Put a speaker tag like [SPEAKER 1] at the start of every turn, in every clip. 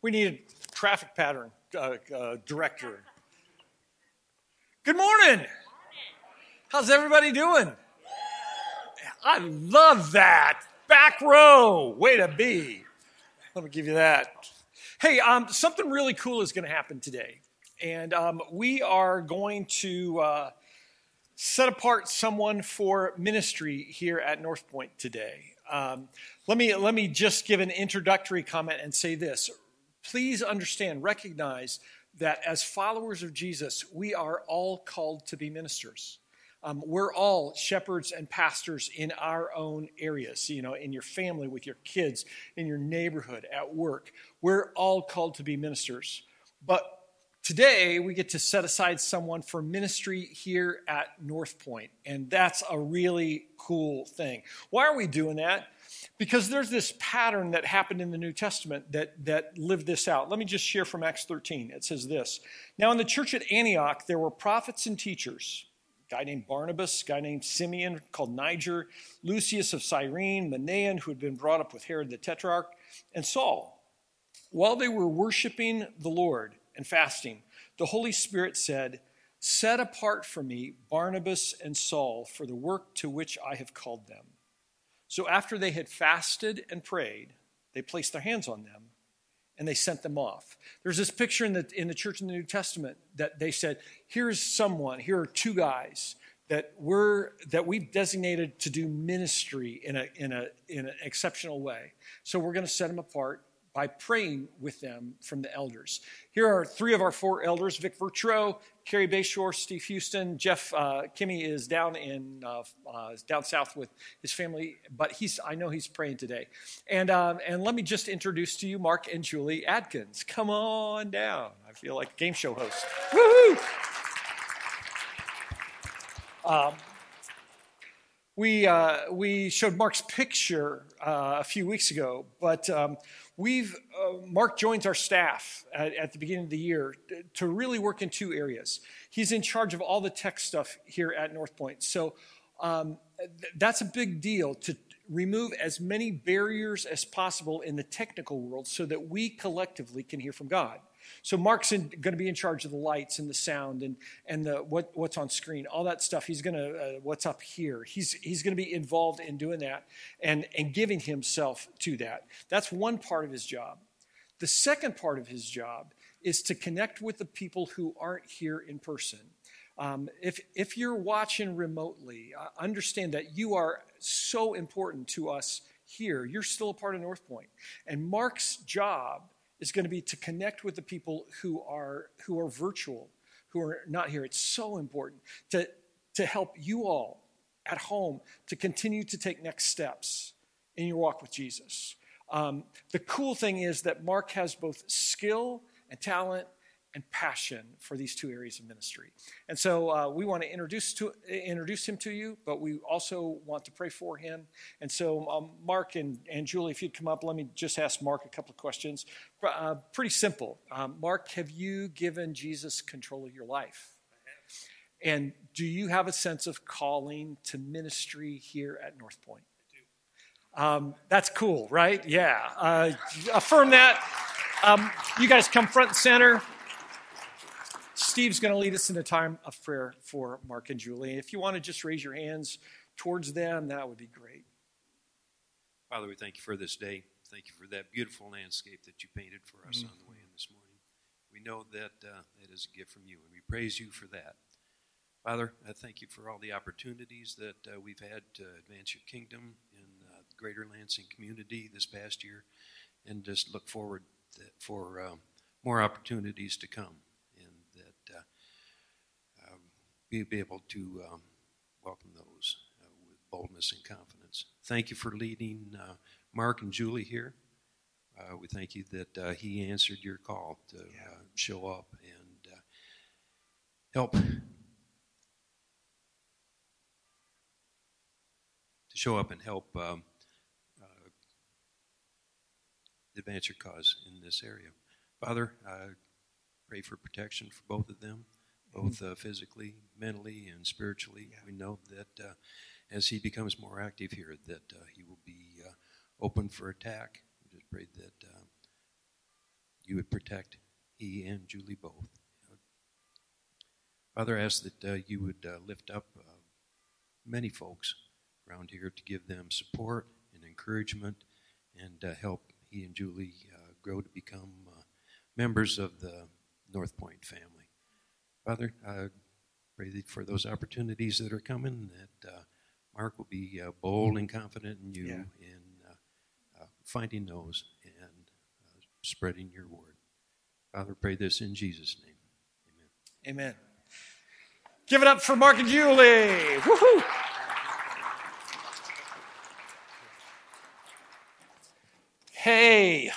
[SPEAKER 1] We need a traffic pattern uh, uh, director. Good morning. How's everybody doing? I love that. Back row. Way to be. Let me give you that. Hey, um, something really cool is going to happen today. And um, we are going to uh, set apart someone for ministry here at Northpointe today. Um, let, me, let me just give an introductory comment and say this. Please understand, recognize that as followers of Jesus, we are all called to be ministers. Um, we're all shepherds and pastors in our own areas, you know, in your family, with your kids, in your neighborhood, at work. We're all called to be ministers. But today we get to set aside someone for ministry here at Northpointe, and that's a really cool thing. Why are we doing that? Because there's this pattern that happened in the New Testament that, that lived this out. Let me just share from Acts 13. It says this Now, in the church at Antioch, there were prophets and teachers a guy named Barnabas, a guy named Simeon called Niger, Lucius of Cyrene, Manaen, who had been brought up with Herod the Tetrarch, and Saul. While they were worshiping the Lord and fasting, the Holy Spirit said, Set apart for me Barnabas and Saul for the work to which I have called them. So after they had fasted and prayed, they placed their hands on them and they sent them off. There's this picture in the, in the church in the New Testament that they said, here's someone, here are two guys that we're that we've designated to do ministry in a in a in an exceptional way. So we're going to set them apart by praying with them from the elders. Here are three of our four elders Vic Vertro, Carrie Bayshore, Steve Houston. Jeff uh, Kimmy is down in uh, uh, down south with his family, but he's I know he's praying today. And, um, and let me just introduce to you Mark and Julie Adkins. Come on down. I feel like a game show host. Woohoo! Um, we, uh, we showed Mark's picture uh, a few weeks ago, but um, We've, uh, Mark joins our staff at, at, the beginning of the year to really work in two areas. He's in charge of all the tech stuff here at Northpointe. So um, th- that's a big deal to remove as many barriers as possible in the technical world so that we collectively can hear from God. So Mark's going to be in charge of the lights and the sound and and the what what's on screen, all that stuff. He's going to uh, what's up here. He's he's going to be involved in doing that and and giving himself to that. That's one part of his job. The second part of his job is to connect with the people who aren't here in person. Um, if, if you're watching remotely, uh, understand that you are so important to us here. You're still a part of Northpointe. And Mark's job is going to be to connect with the people who are who are virtual, who are not here. It's so important to to help you all at home to continue to take next steps in your walk with Jesus. Um, the cool thing is that Mark has both skill and talent and passion for these two areas of ministry. And so uh, we want to introduce, to, introduce him to you, but we also want to pray for him. And so, um, Mark and, and Julie, if you'd come up, let me just ask Mark a couple of questions. Uh, pretty simple. Um, Mark, have you given Jesus control of your life? And do you have a sense of calling to ministry here at Northpointe? Um, that's cool, right? Yeah. Uh, affirm that. Um, you guys come front and center. Steve's going to lead us in a time of prayer for Mark and Julie. If you want to just raise your hands towards them, that would be great.
[SPEAKER 2] Father, we thank you for this day. Thank you for that beautiful landscape that you painted for us mm-hmm. on the way in this morning. We know that uh, it is a gift from you, and we praise you for that. Father, I thank you for all the opportunities that uh, we've had to advance your kingdom in uh, the greater Lansing community this past year, and just look forward for um, more opportunities to come be able to um, welcome those uh, with boldness and confidence. Thank you for leading uh, Mark and Julie here. Uh, we thank you that uh, he answered your call to. Uh, show up and uh, help to show up and help um, advance your cause in this area. Father, I pray for protection for both of them both uh, physically, mentally, and spiritually. Yeah. We know that uh, as he becomes more active here, that uh, he will be uh, open for attack. We just pray that uh, you would protect he and Julie both. Father, I ask that uh, you would uh, lift up uh, many folks around here to give them support and encouragement and uh, help he and Julie uh, grow to become uh, members of the Northpointe family. Father, I pray that for those opportunities that are coming, that uh, Mark will be uh, bold and confident in you
[SPEAKER 1] Yeah.
[SPEAKER 2] in uh, uh, finding those and uh, spreading your word. Father, pray this in Jesus' name. Amen.
[SPEAKER 1] Amen. Give it up for Mark and Julie. Woohoo! Hey,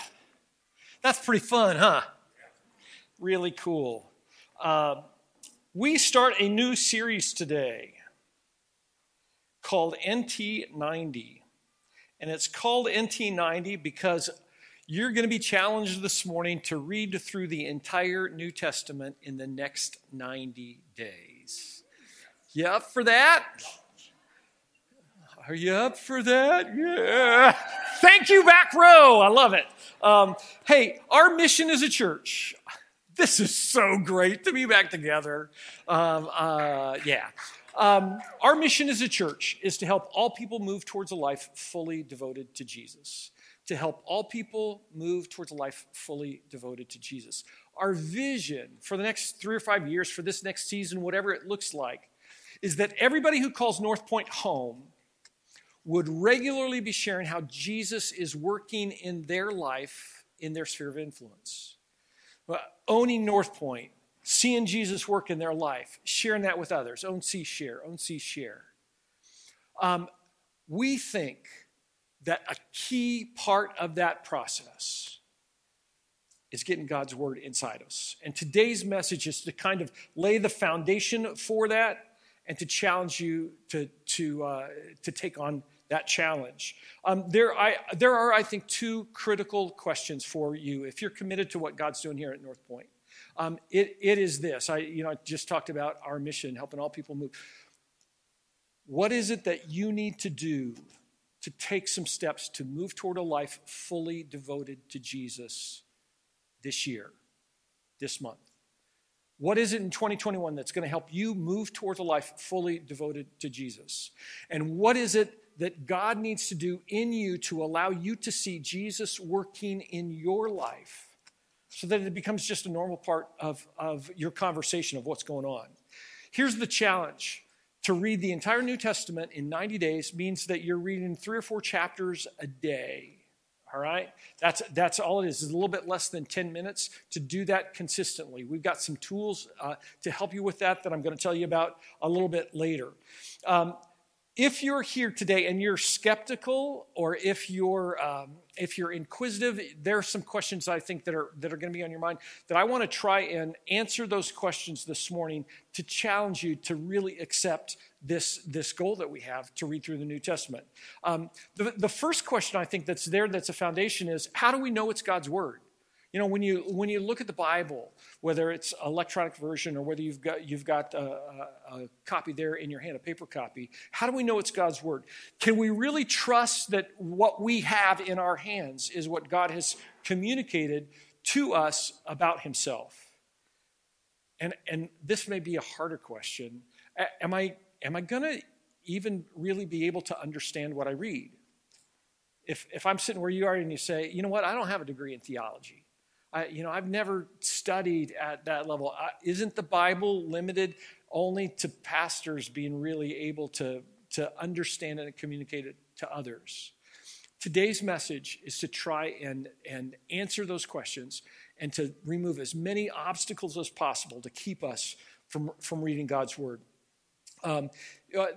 [SPEAKER 1] that's pretty fun, huh? Really cool. Uh, we start a new series today called NT90. And it's called NT90 because you're going to be challenged this morning to read through the entire New Testament in the next 90 days. You up for that? Are you up for that? Yeah. Thank you, back row. I love it. Um, hey, our mission as a church. This is so great to be back together. Um, uh, yeah. Um, our mission as a church is to help all people move towards a life fully devoted to Jesus. To help all people move towards a life fully devoted to Jesus. Our vision for the next three or five years, for this next season, whatever it looks like, is that everybody who calls Northpointe home would regularly be sharing how Jesus is working in their life, in their sphere of influence. Owning Northpointe, seeing Jesus work in their life, sharing that with others. Own, see, share. Own, see, share. Um, we think that a key part of that process is getting God's word inside us. And today's message is to kind of lay the foundation for that and to challenge you to, to, uh, to take on that challenge. Um, there, I, there are, I think, two critical questions for you if you're committed to what God's doing here at Northpointe. Um, it, it is this. I, you know, I just talked about our mission, helping all people move. What is it that you need to do to take some steps to move toward a life fully devoted to Jesus this year, this month? What is it in 2021 that's going to help you move towards a life fully devoted to Jesus? And what is it that God needs to do in you to allow you to see Jesus working in your life so that it becomes just a normal part of, of your conversation of what's going on? Here's the challenge to read the entire New Testament in 90 days means that you're reading three or four chapters a day. All right? That's, that's all it is. It's a little bit less than 10 minutes to do that consistently. We've got some tools uh, to help you with that that I'm going to tell you about a little bit later. Um, if you're here today and you're skeptical or if you're um, if you're inquisitive there are some questions i think that are that are going to be on your mind that i want to try and answer those questions this morning to challenge you to really accept this this goal that we have to read through the new testament. Um, the, the first question i think that's there that's a foundation is how do we know it's god's word you know, when you when you look at the Bible, whether it's electronic version or whether you've got you've got a, a, a, copy there in your hand, a paper copy, how do we know it's God's word? Can we really trust that what we have in our hands is what God has communicated to us about Himself? And and this may be a harder question. Am I am I going to even really be able to understand what I read? If if I'm sitting where you are and you say, you know what, I don't have a degree in theology. I, you know, I've never studied at that level. Isn't the Bible limited only to pastors being really able to, to understand it and communicate it to others? Today's message is to try and, and answer those questions and to remove as many obstacles as possible to keep us from, from reading God's Word. Um, uh,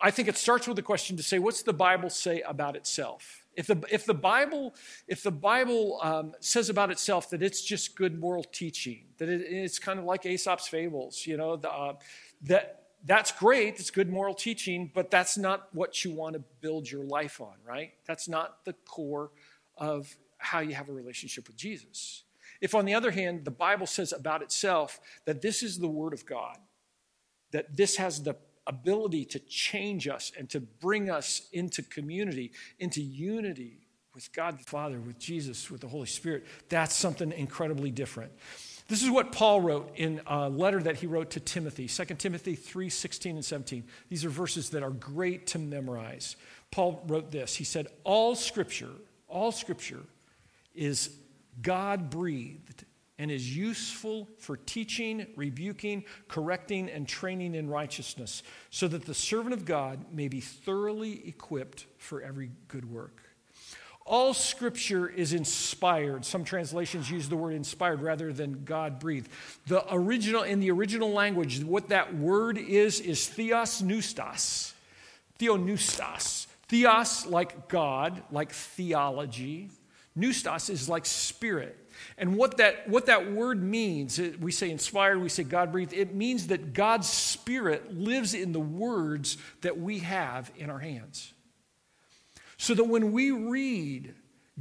[SPEAKER 1] I think it starts with the question to say, what's the Bible say about itself? If the, if the Bible, if the Bible um, says about itself that it's just good moral teaching, that it, it's kind of like Aesop's fables, you know, the, uh, that, that's great, it's good moral teaching, but that's not what you want to build your life on, right? That's not the core of how you have a relationship with Jesus. If, on the other hand, the Bible says about itself that this is the Word of God, that this has the ability to change us and to bring us into community, into unity with God the Father, with Jesus, with the Holy Spirit, that's something incredibly different. This is what Paul wrote in a letter that he wrote to Timothy, 2 Timothy 3 16 and 17. These are verses that are great to memorize. Paul wrote this He said, All scripture, all scripture is God breathed and is useful for teaching, rebuking, correcting, and training in righteousness, so that the servant of God may be thoroughly equipped for every good work. All scripture is inspired. Some translations use the word inspired rather than God breathed. The original, in the original language, what that word is, is theos neustos. Theoneustos. Theos, like God, like theology. Neustos is like spirit. And what that, what that word means, we say inspired, we say God breathed, it means that God's Spirit lives in the words that we have in our hands. So that when we read,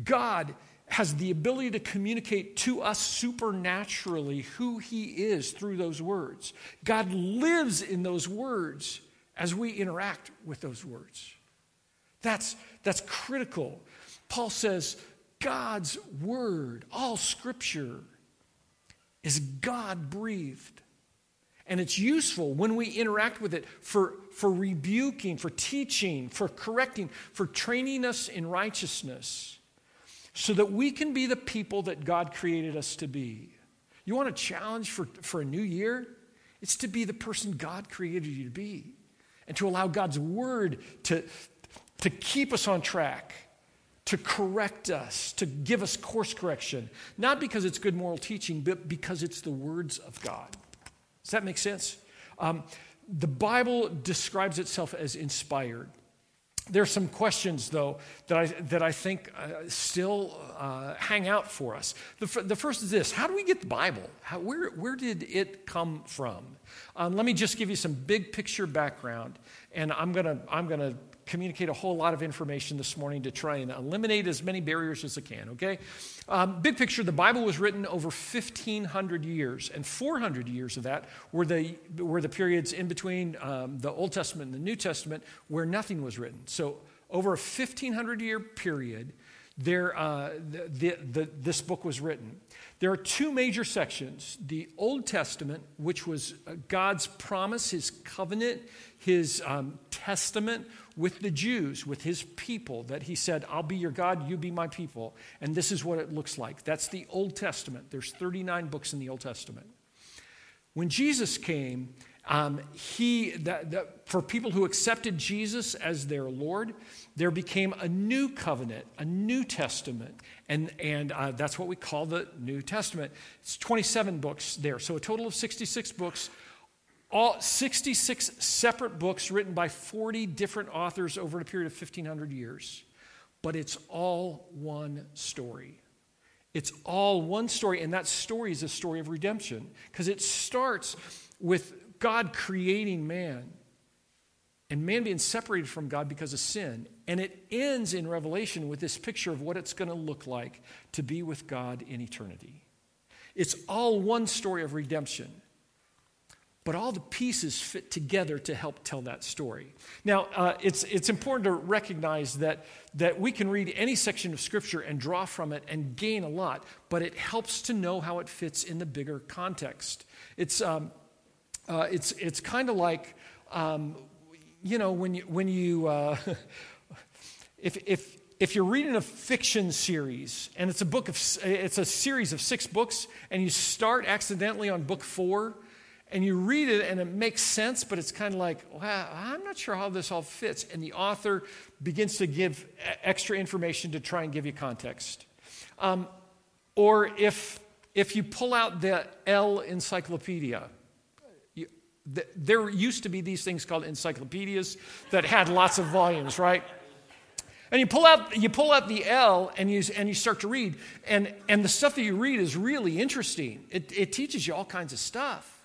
[SPEAKER 1] God has the ability to communicate to us supernaturally who He is through those words. God lives in those words as we interact with those words. That's, that's critical. Paul says, God's word, all scripture, is God breathed. And it's useful when we interact with it for, for rebuking, for teaching, for correcting, for training us in righteousness, so that we can be the people that God created us to be. You want a challenge for, for a new year? It's to be the person God created you to be, and to allow God's word to, to keep us on track to correct us, to give us course correction, not because it's good moral teaching, but because it's the words of God. Does that make sense? Um, the Bible describes itself as inspired. There are some questions, though, that I, that I think uh, still uh, hang out for us. The, f- the first is this How do we get the Bible? How, where, where did it come from? Um, let me just give you some big picture background, and I'm going to I'm to communicate a whole lot of information this morning to try and eliminate as many barriers as I can, okay? Um, big picture the Bible was written over 1,500 years, and 400 years of that were the, were the periods in between um, the Old Testament and the New Testament where nothing was written. So, over a 1,500 year period, there, uh, the, the, this book was written. There are two major sections the Old Testament, which was uh, God's promise, his covenant, his um, testament with the Jews, with his people, that he said, I'll be your God, you be my people. And this is what it looks like. That's the Old Testament. There's 39 books in the Old Testament. When Jesus came, um, he, for people who accepted Jesus as their Lord, there became a new covenant, a new testament. And, and uh, that's what we call the New Testament. It's 27 books there. So a total of 66 books all 66 separate books written by 40 different authors over a period of 1500 years. But it's all one story. It's all one story and that story is a story of redemption because it starts with god creating man and man being separated from god because of sin and it ends in revelation with this picture of what it's going to look like to be with god in eternity. It's all one story of redemption but all the pieces fit together to help tell that story. Now, uh, it's, it's important to recognize that, that we can read any section of Scripture and draw from it and gain a lot, but it helps to know how it fits in the bigger context. It's, um, uh, it's, it's kind of like, um, you know, when you, when you uh, if, if, if you're reading a fiction series and it's a book of it's a series of six books and you start accidentally on book four and you read it and it makes sense, but it's kind of like, I'm not sure how this all fits. And the author begins to give extra information to try and give you context. Um, or if, if you pull out the L encyclopedia, you, the, there used to be these things called encyclopedias that had lots of volumes, right? And you pull out, you pull out the L and you, and you start to read, and, and the stuff that you read is really interesting. It, it teaches you all kinds of stuff.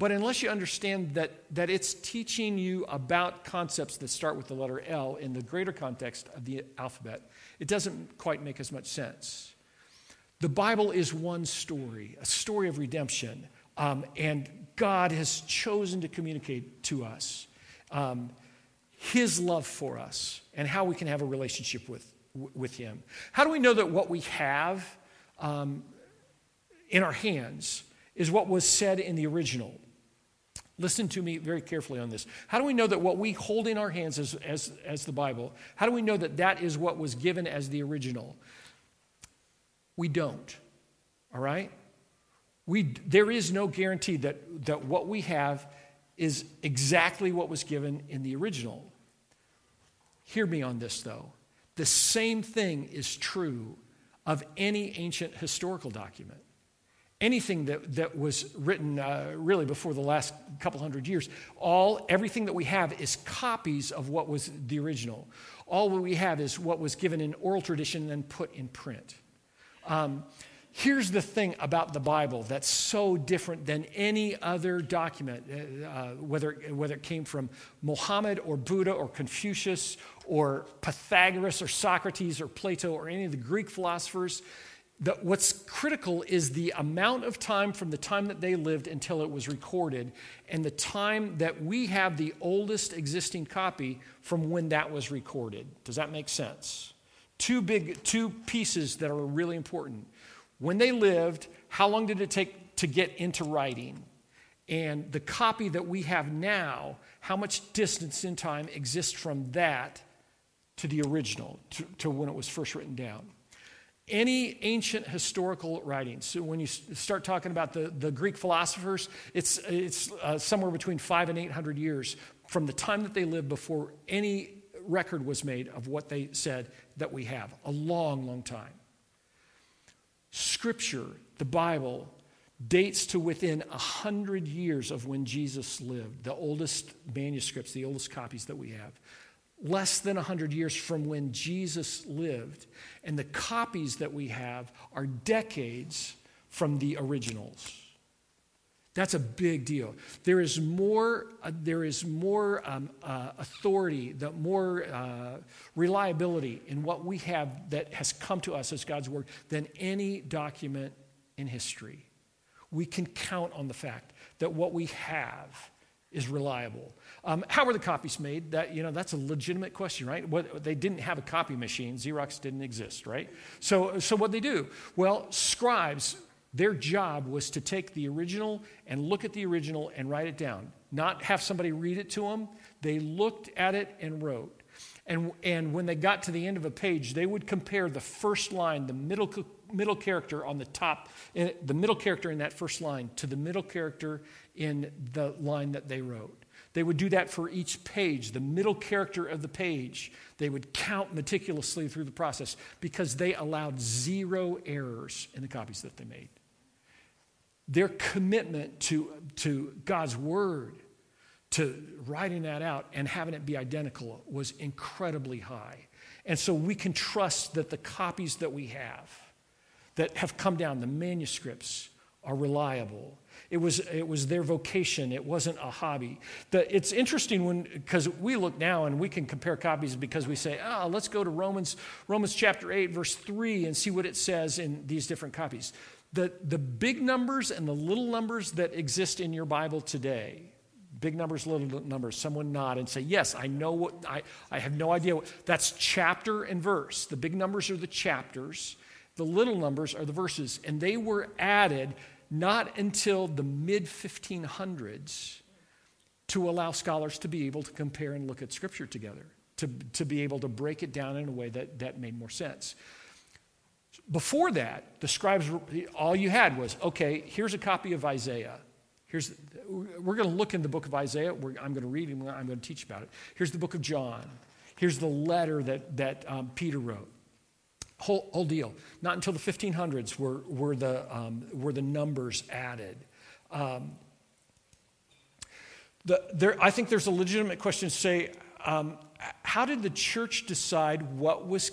[SPEAKER 1] But unless you understand that, that it's teaching you about concepts that start with the letter L in the greater context of the alphabet, it doesn't quite make as much sense. The Bible is one story, a story of redemption, um, and God has chosen to communicate to us um, his love for us and how we can have a relationship with, with him. How do we know that what we have um, in our hands is what was said in the original? Listen to me very carefully on this. How do we know that what we hold in our hands as, as, as the Bible, how do we know that that is what was given as the original? We don't, all right? We, there is no guarantee that, that what we have is exactly what was given in the original. Hear me on this, though. The same thing is true of any ancient historical document. Anything that, that was written uh, really before the last couple hundred years, all everything that we have is copies of what was the original. All we have is what was given in oral tradition and then put in print. Um, here's the thing about the Bible that's so different than any other document, uh, uh, whether, whether it came from Muhammad or Buddha or Confucius or Pythagoras or Socrates or Plato or any of the Greek philosophers. That what's critical is the amount of time from the time that they lived until it was recorded and the time that we have the oldest existing copy from when that was recorded. Does that make sense? Two big two pieces that are really important when they lived, how long did it take to get into writing? And the copy that we have now, how much distance in time exists from that to the original, to, to when it was first written down? Any ancient historical writings. So when you start talking about the, the Greek philosophers, it's, it's uh, somewhere between five and 800 years from the time that they lived before any record was made of what they said that we have. A long, long time. Scripture, the Bible, dates to within a hundred years of when Jesus lived, the oldest manuscripts, the oldest copies that we have. Less than a hundred years from when Jesus lived. And the copies that we have are decades from the originals. That's a big deal. There is more, uh, there is more um, uh, authority, the more uh, reliability in what we have that has come to us as God's Word than any document in history. We can count on the fact that what we have is reliable. Um, how were the copies made? That you know, that's a legitimate question, right? What, they didn't have a copy machine. Xerox didn't exist, right? So, so what they do? Well, scribes their job was to take the original and look at the original and write it down, not have somebody read it to them. They looked at it and wrote. And, and when they got to the end of a page, they would compare the first line, the middle, middle character on the top, eh, the middle character in that first line, to the middle character in the line that they wrote. They would do that for each page, the middle character of the page. They would count meticulously through the process because they allowed zero errors in the copies that they made their commitment to, to God's word, to writing that out and having it be identical was incredibly high. And so we can trust that the copies that we have that have come down, the manuscripts, are reliable. It was, it was their vocation. It wasn't a hobby. The, it's interesting when, because we look now and we can compare copies because we say, oh, let's go to Romans, Romans chapter 8, verse 3, and see what it says in these different copies. The, the big numbers and the little numbers that exist in your Bible today, big numbers, little numbers, someone nod and say, Yes, I know what, I, I have no idea what, that's chapter and verse. The big numbers are the chapters, the little numbers are the verses, and they were added not until the mid 1500s to allow scholars to be able to compare and look at Scripture together, to, to be able to break it down in a way that, that made more sense. Before that, the scribes, all you had was, okay, here's a copy of Isaiah. Here's, we're going to look in the book of Isaiah. We're, I'm going to read and I'm going to teach about it. Here's the book of John. Here's the letter that, that um, Peter wrote. Whole, whole deal. Not until the 1500s were, were, the, um, were the numbers added. Um, the, there, I think there's a legitimate question to say um, how did the church decide what was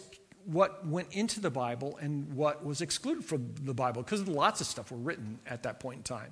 [SPEAKER 1] what went into the Bible and what was excluded from the Bible, because lots of stuff were written at that point in time.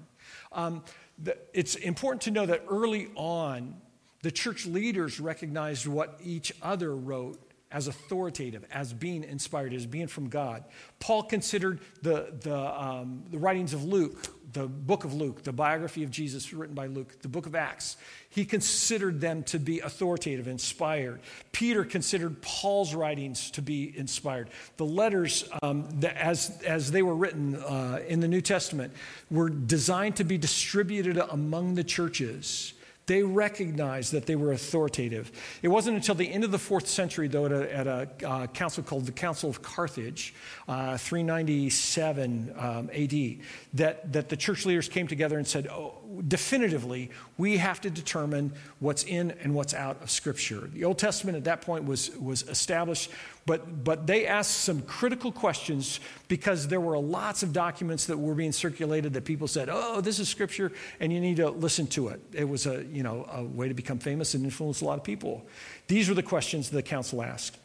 [SPEAKER 1] Um, the, it's important to know that early on, the church leaders recognized what each other wrote as authoritative, as being inspired, as being from God. Paul considered the, the, um, the writings of Luke, the book of Luke, the biography of Jesus written by Luke, the book of Acts, he considered them to be authoritative, inspired. Peter considered Paul's writings to be inspired. The letters, um, as, as they were written uh, in the New Testament, were designed to be distributed among the churches. They recognized that they were authoritative. It wasn't until the end of the fourth century, though, at a, at a uh, council called the Council of Carthage, uh, 397 um, AD, that, that the church leaders came together and said, oh, definitively, we have to determine what's in and what's out of Scripture. The Old Testament at that point was, was established but, but they asked some critical questions because there were lots of documents that were being circulated that people said, oh, this is scripture, and you need to listen to it. It was a, you know, a way to become famous and influence a lot of people. These were the questions the council asked.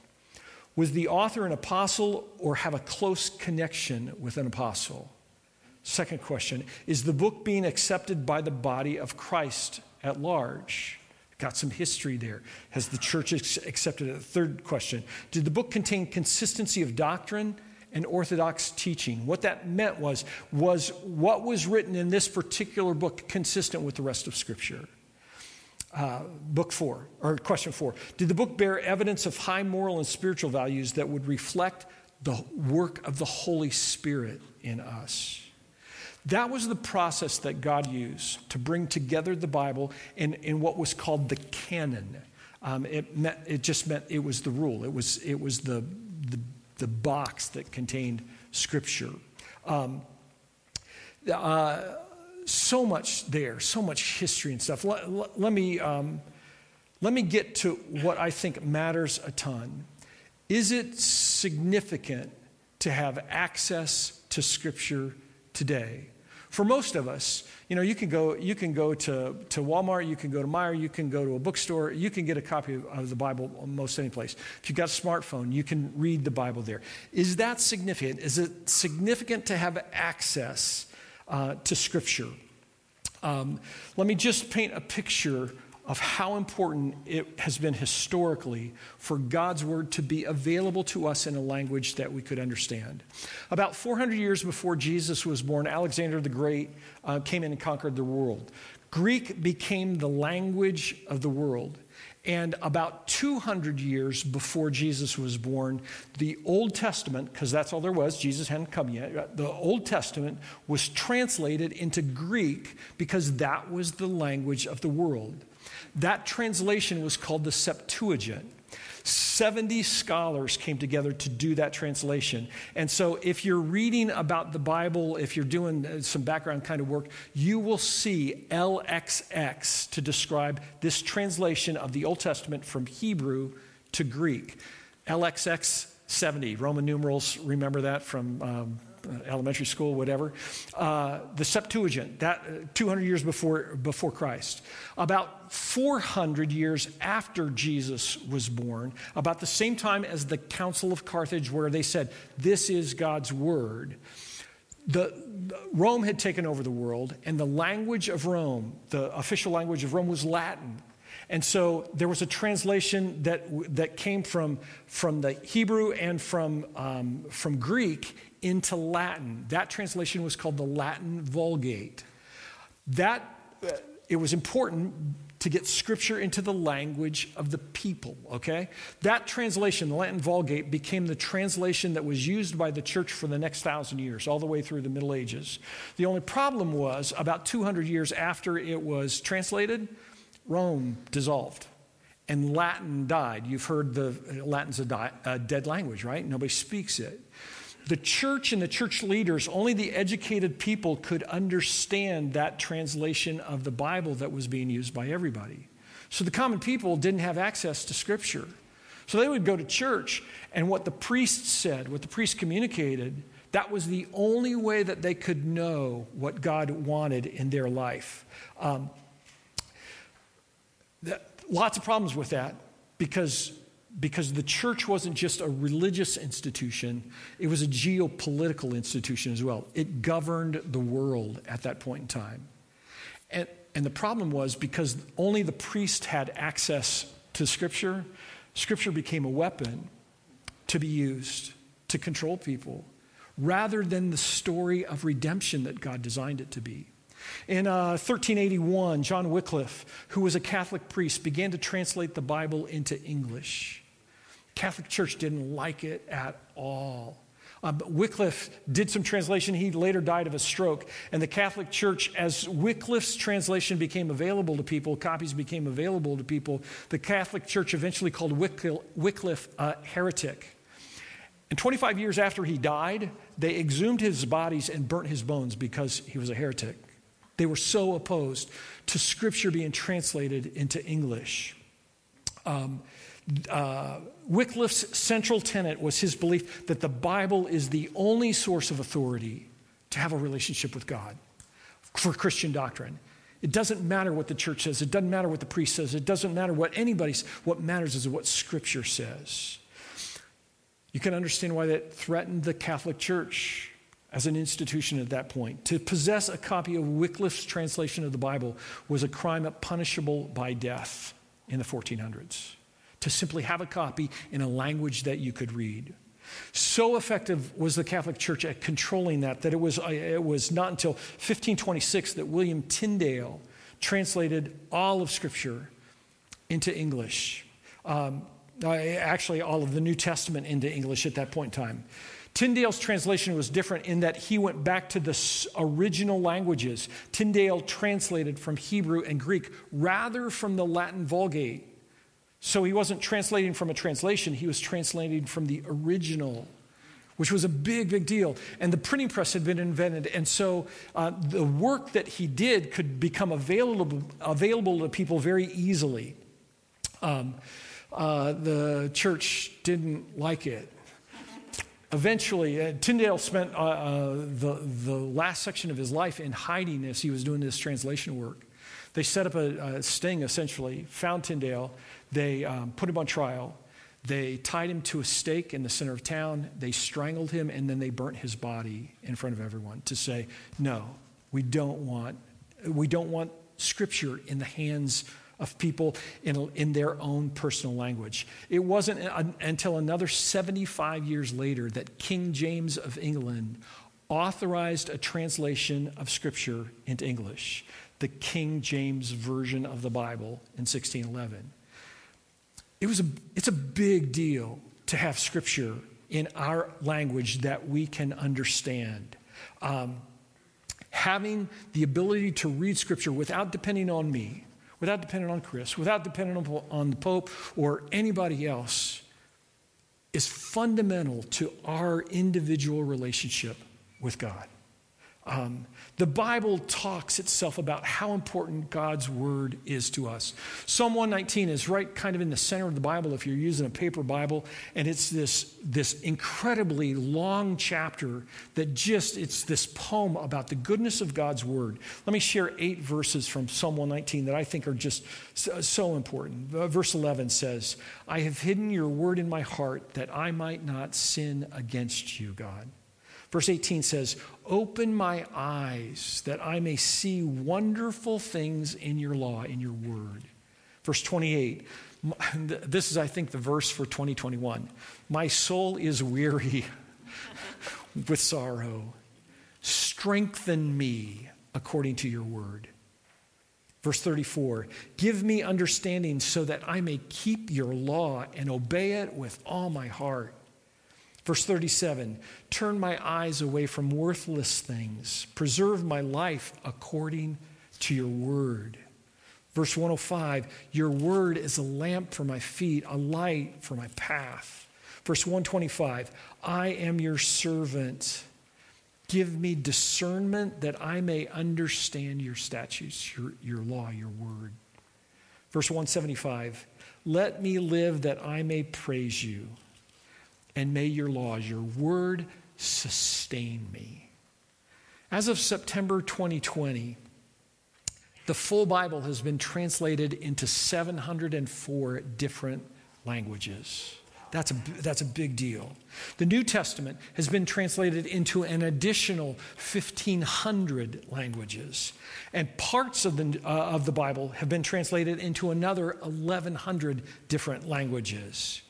[SPEAKER 1] Was the author an apostle or have a close connection with an apostle? Second question Is the book being accepted by the body of Christ at large? Got some history there. Has the church accepted it? Third question Did the book contain consistency of doctrine and orthodox teaching? What that meant was, was what was written in this particular book consistent with the rest of Scripture? Uh, book four, or question four. Did the book bear evidence of high moral and spiritual values that would reflect the work of the Holy Spirit in us? That was the process that God used to bring together the Bible in, in what was called the canon. Um, it, meant, it just meant it was the rule, it was, it was the, the, the box that contained Scripture. Um, uh, so much there, so much history and stuff. Let, let, let me, um, let me get to what I think matters a ton. Is it significant to have access to Scripture today? For most of us, you know, you can go, you can go to, to Walmart, you can go to Meijer, you can go to a bookstore, you can get a copy of, of the Bible almost any place. If you've got a smartphone, you can read the Bible there. Is that significant? Is it significant to have access uh, to Scripture? Um, let me just paint a picture of how important it has been historically for God's word to be available to us in a language that we could understand. About 400 years before Jesus was born, Alexander the Great uh, came in and conquered the world. Greek became the language of the world. And about 200 years before Jesus was born, the Old Testament, because that's all there was, Jesus hadn't come yet, the Old Testament was translated into Greek because that was the language of the world. That translation was called the Septuagint. 70 scholars came together to do that translation. And so, if you're reading about the Bible, if you're doing uh, some background kind of work, you will see LXX to describe this translation of the Old Testament from Hebrew to Greek. LXX 70, Roman numerals, remember that from um, elementary school, whatever. Uh, the Septuagint, that uh, 200 years before, before Christ. About 400 years after Jesus was born, about the same time as the Council of Carthage, where they said, This is God's word. The, Rome had taken over the world, and the language of Rome, the official language of Rome, was Latin. And so there was a translation that, that came from, from the Hebrew and from, um, from Greek into Latin. That translation was called the Latin Vulgate. That, uh, it was important to get scripture into the language of the people, okay? That translation, the Latin Vulgate, became the translation that was used by the church for the next thousand years, all the way through the Middle Ages. The only problem was about 200 years after it was translated, Rome dissolved and Latin died. You've heard the Latin's a, di- a dead language, right? Nobody speaks it the church and the church leaders, only the educated people could understand that translation of the Bible that was being used by everybody. So the common people didn't have access to Scripture. So they would go to church, and what the priest said, what the priest communicated, that was the only way that they could know what God wanted in their life. Um, that, lots of problems with that because because the church wasn't just a religious institution, it was a geopolitical institution as well. It governed the world at that point in time. And, and the problem was because only the priest had access to Scripture, Scripture became a weapon to be used to control people rather than the story of redemption that God designed it to be. In uh, 1381, John Wycliffe, who was a Catholic priest, began to translate the Bible into English. Catholic Church didn't like it at all. Uh, Wycliffe did some translation. He later died of a stroke. And the Catholic Church, as Wycliffe's translation became available to people, copies became available to people, the Catholic Church eventually called Wycliffe a heretic. And 25 years after he died, they exhumed his bodies and burnt his bones because he was a heretic. They were so opposed to Scripture being translated into English. Um, uh, Wycliffe's central tenet was his belief that the Bible is the only source of authority to have a relationship with God for Christian doctrine. It doesn't matter what the church says, it doesn't matter what the priest says, it doesn't matter what anybody says. What matters is what Scripture says. You can understand why that threatened the Catholic Church as an institution at that point. To possess a copy of Wycliffe's translation of the Bible was a crime punishable by death in the 1400s to simply have a copy in a language that you could read. So effective was the Catholic Church at controlling that that it was, uh, it was not until 1526 that William Tyndale translated all of Scripture into English. Um, actually, all of the New Testament into English at that point in time. Tyndale's translation was different in that he went back to the original languages. Tyndale translated from Hebrew and Greek rather from the Latin Vulgate. So he wasn't translating from a translation, he was translating from the original, which was a big, big deal. And the printing press had been invented. And so uh, the work that he did could become available, available to people very easily. Um, uh, the church didn't like it. Eventually, uh, Tyndale spent uh, uh, the, the last section of his life in hiding as he was doing this translation work. They set up a, a sting, essentially, found Tyndale, they um, put him on trial. They tied him to a stake in the center of town. They strangled him, and then they burnt his body in front of everyone to say, no, we don't want, we don't want scripture in the hands of people in, in their own personal language. It wasn't until another 75 years later that King James of England authorized a translation of Scripture into English, the King James Version of the Bible in 1611. It was a, it's a big deal to have scripture in our language that we can understand. Um, having the ability to read scripture without depending on me, without depending on Chris, without depending on, the Pope or anybody else, is fundamental to our individual relationship with God. Um, the Bible talks itself about how important God's word is to us. Psalm 119 is right kind of in the center of the Bible if you're using a paper Bible, and it's this, this incredibly long chapter that just, it's this poem about the goodness of God's word. Let me share eight verses from Psalm 119 that I think are just so, so important. Uh, verse 11 says, I have hidden your word in my heart that I might not sin against you, God. Verse 18 says, Open my eyes that I may see wonderful things in your law, in your word. Verse 28, this is, I think, the verse for 2021. My soul is weary with sorrow. Strengthen me according to your word. Verse 34 Give me understanding so that I may keep your law and obey it with all my heart. Verse 37 Turn my eyes away from worthless things, preserve my life according to your word. Verse 105 Your word is a lamp for my feet, a light for my path. Verse 125 I am your servant. Give me discernment that I may understand your statutes, your, your law, your word. Verse 175 Let me live that I may praise you and may your laws, your word, sustain me. As of September 2020, the full Bible has been translated into 704 different languages. That's a, that's a big deal. The New Testament has been translated into an additional 1,500 languages. And parts of the, uh, of the Bible have been translated into another 1,100 different languages.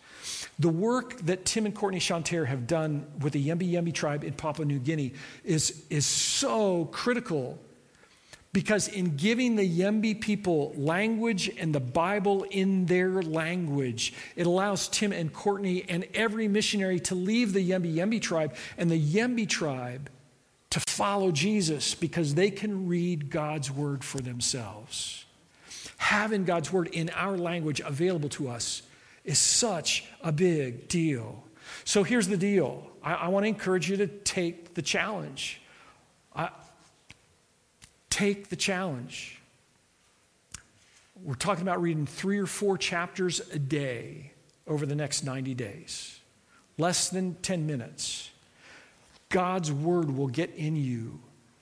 [SPEAKER 1] The work that Tim and Courtney Chanter have done with the Yembi Yembi tribe in Papua New Guinea is, is so critical because in giving the Yembi people language and the Bible in their language, it allows Tim and Courtney and every missionary to leave the Yembi Yembi tribe and the Yembi tribe to follow Jesus because they can read God's word for themselves. Having God's word in our language available to us is such a big deal. So here's the deal I, I want to encourage you to take the challenge. I, take the challenge. We're talking about reading three or four chapters a day over the next 90 days, less than 10 minutes. God's word will get in you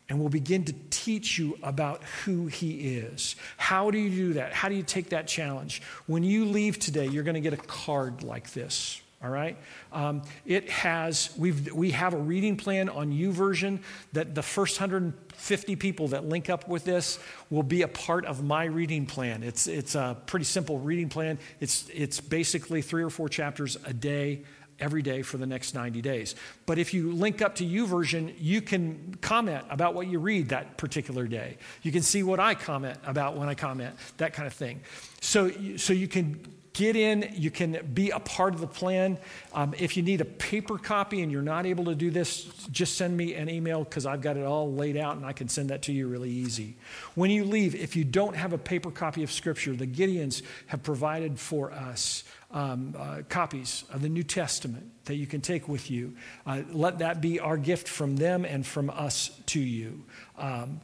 [SPEAKER 1] and will begin to teach you about who he is. How do you do that? How do you take that challenge? When you leave today, you're going to get a card like this. All right, um, it has we've we have a reading plan on U YouVersion that the first 150 people that link up with this will be a part of my reading plan. It's it's a pretty simple reading plan. It's it's basically three or four chapters a day every day for the next 90 days. But if you link up to YouVersion, you can comment about what you read that particular day. You can see what I comment about when I comment, that kind of thing. So, so you can get in, you can be a part of the plan. Um, if you need a paper copy and you're not able to do this, just send me an email because I've got it all laid out and I can send that to you really easy. When you leave, if you don't have a paper copy of Scripture, the Gideons have provided for us um, uh, copies of the New Testament that you can take with you. Uh, let that be our gift from them and from us to you. Um,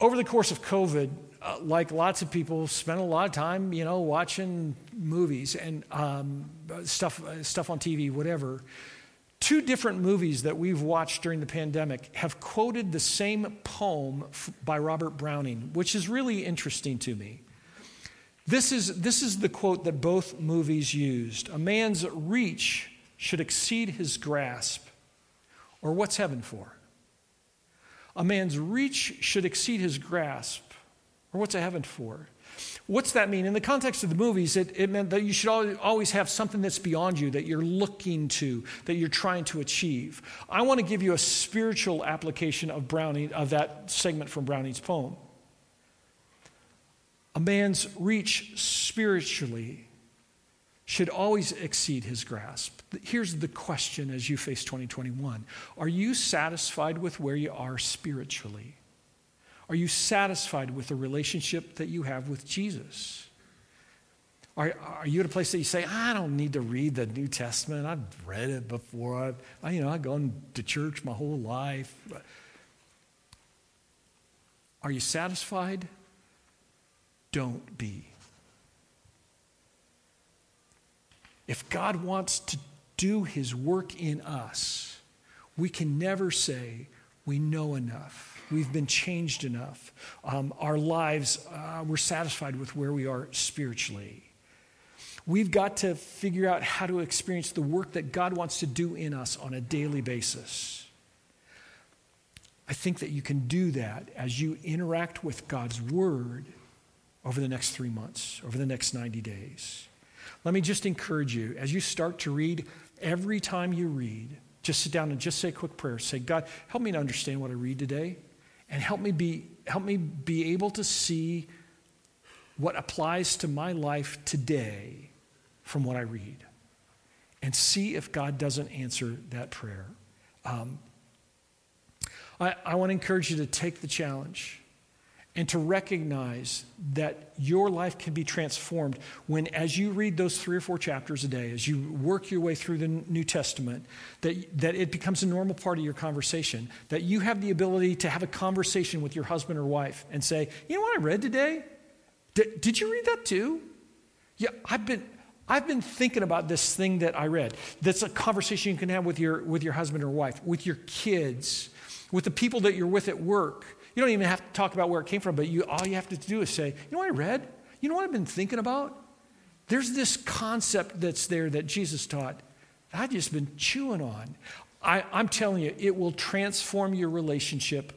[SPEAKER 1] over the course of COVID, uh, like lots of people, spent a lot of time, you know, watching movies and um, stuff, uh, stuff on TV, whatever. Two different movies that we've watched during the pandemic have quoted the same poem f- by Robert Browning, which is really interesting to me. This is, this is the quote that both movies used A man's reach should exceed his grasp. Or what's heaven for? A man's reach should exceed his grasp. Or what's a heaven for? What's that mean? In the context of the movies, it, it meant that you should always have something that's beyond you, that you're looking to, that you're trying to achieve. I want to give you a spiritual application of Browning, of that segment from Browning's poem. A man's reach spiritually should always exceed his grasp. Here's the question as you face 2021 Are you satisfied with where you are spiritually? Are you satisfied with the relationship that you have with Jesus? Are, are you at a place that you say, I don't need to read the New Testament. I've read it before. I've, I, you know, I've gone to church my whole life. Are you satisfied? don't be. If God wants to do his work in us, we can never say we know enough. We've been changed enough. Um, our lives, uh, we're satisfied with where we are spiritually. We've got to figure out how to experience the work that God wants to do in us on a daily basis. I think that you can do that as you interact with God's Word over the next three months, over the next 90 days. Let me just encourage you as you start to read, every time you read, just sit down and just say a quick prayer. Say, God, help me to understand what I read today, and help me be, help me be able to see what applies to my life today from what I read. And see if God doesn't answer that prayer. Um, I, I want to encourage you to take the challenge and to recognize that your life can be transformed when, as you read those three or four chapters a day, as you work your way through the New Testament, that, that it becomes a normal part of your conversation. That you have the ability to have a conversation with your husband or wife and say, You know what I read today? Did, did you read that too? Yeah, I've been. I've been thinking about this thing that I read. That's a conversation you can have with your, with your husband or wife, with your kids, with the people that you're with at work you don't even have to talk about where it came from, but you, all you have to do is say, you know what I read? You know what I've been thinking about? There's this concept that's there that Jesus taught. that I've just been chewing on. I, I'm telling you, it will transform your relationship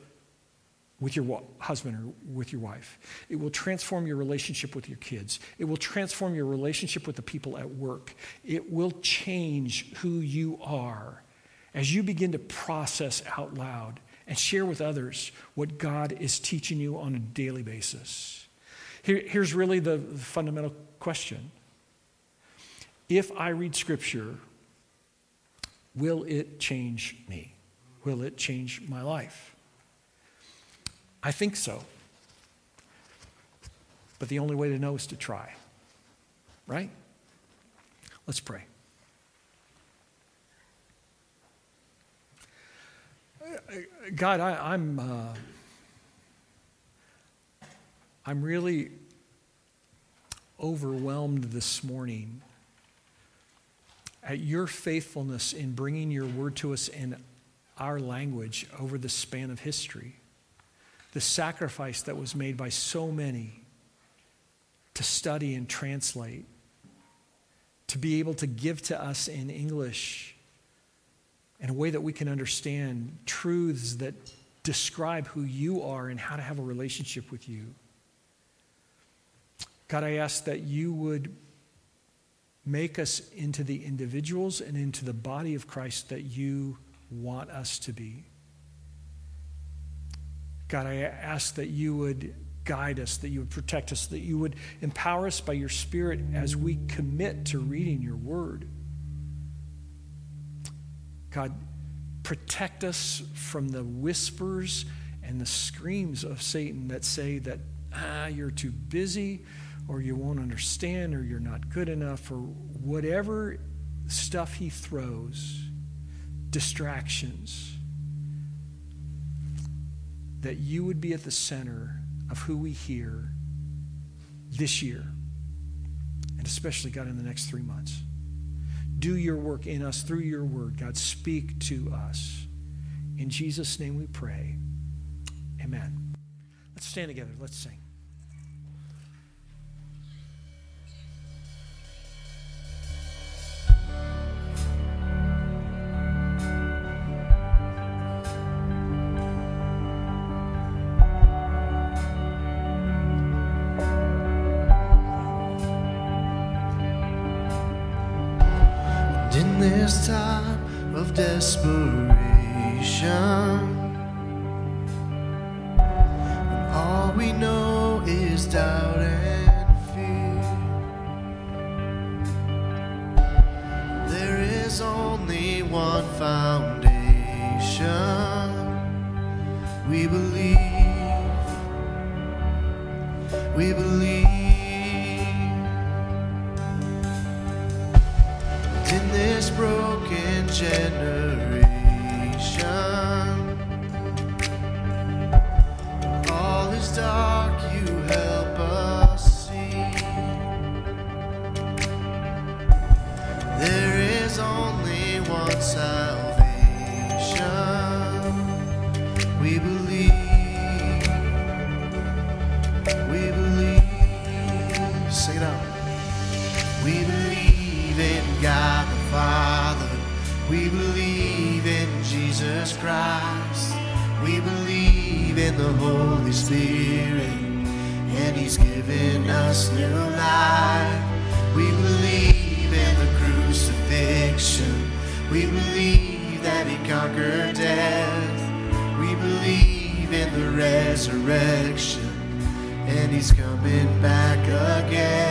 [SPEAKER 1] with your husband or with your wife. It will transform your relationship with your kids. It will transform your relationship with the people at work. It will change who you are as you begin to process out loud and share with others what God is teaching you on a daily basis. Here, here's really the fundamental question If I read Scripture, will it change me? Will it change my life? I think so. But the only way to know is to try. Right? Let's pray. God, I, am I'm, uh, I'm really overwhelmed this morning at your faithfulness in bringing your word to us in our language over the span of history. The sacrifice that was made by so many to study and translate, to be able to give to us in English in a way that we can understand truths that describe who you are and how to have a relationship with you. God, I ask that you would make us into the individuals and into the body of Christ that you want us to be. God, I ask that you would guide us, that you would protect us, that you would empower us by your Spirit as we commit to reading your word. God, protect us from the whispers and the screams of Satan that say that, ah, you're too busy, or you won't understand, or you're not good enough, or whatever stuff he throws, distractions, that you would be at the center of who we hear this year, and especially, God, in the next three months. Do your work in us through your word. God, speak to us. In Jesus' name we pray. Amen. Let's stand together. Let's sing.
[SPEAKER 3] This time of desperation. When all we know is doubt and fear. There is only one foundation. We believe. We believe. Broken given us new life. We believe in the crucifixion. We believe that He conquered death. We believe in the resurrection. And He's coming back again.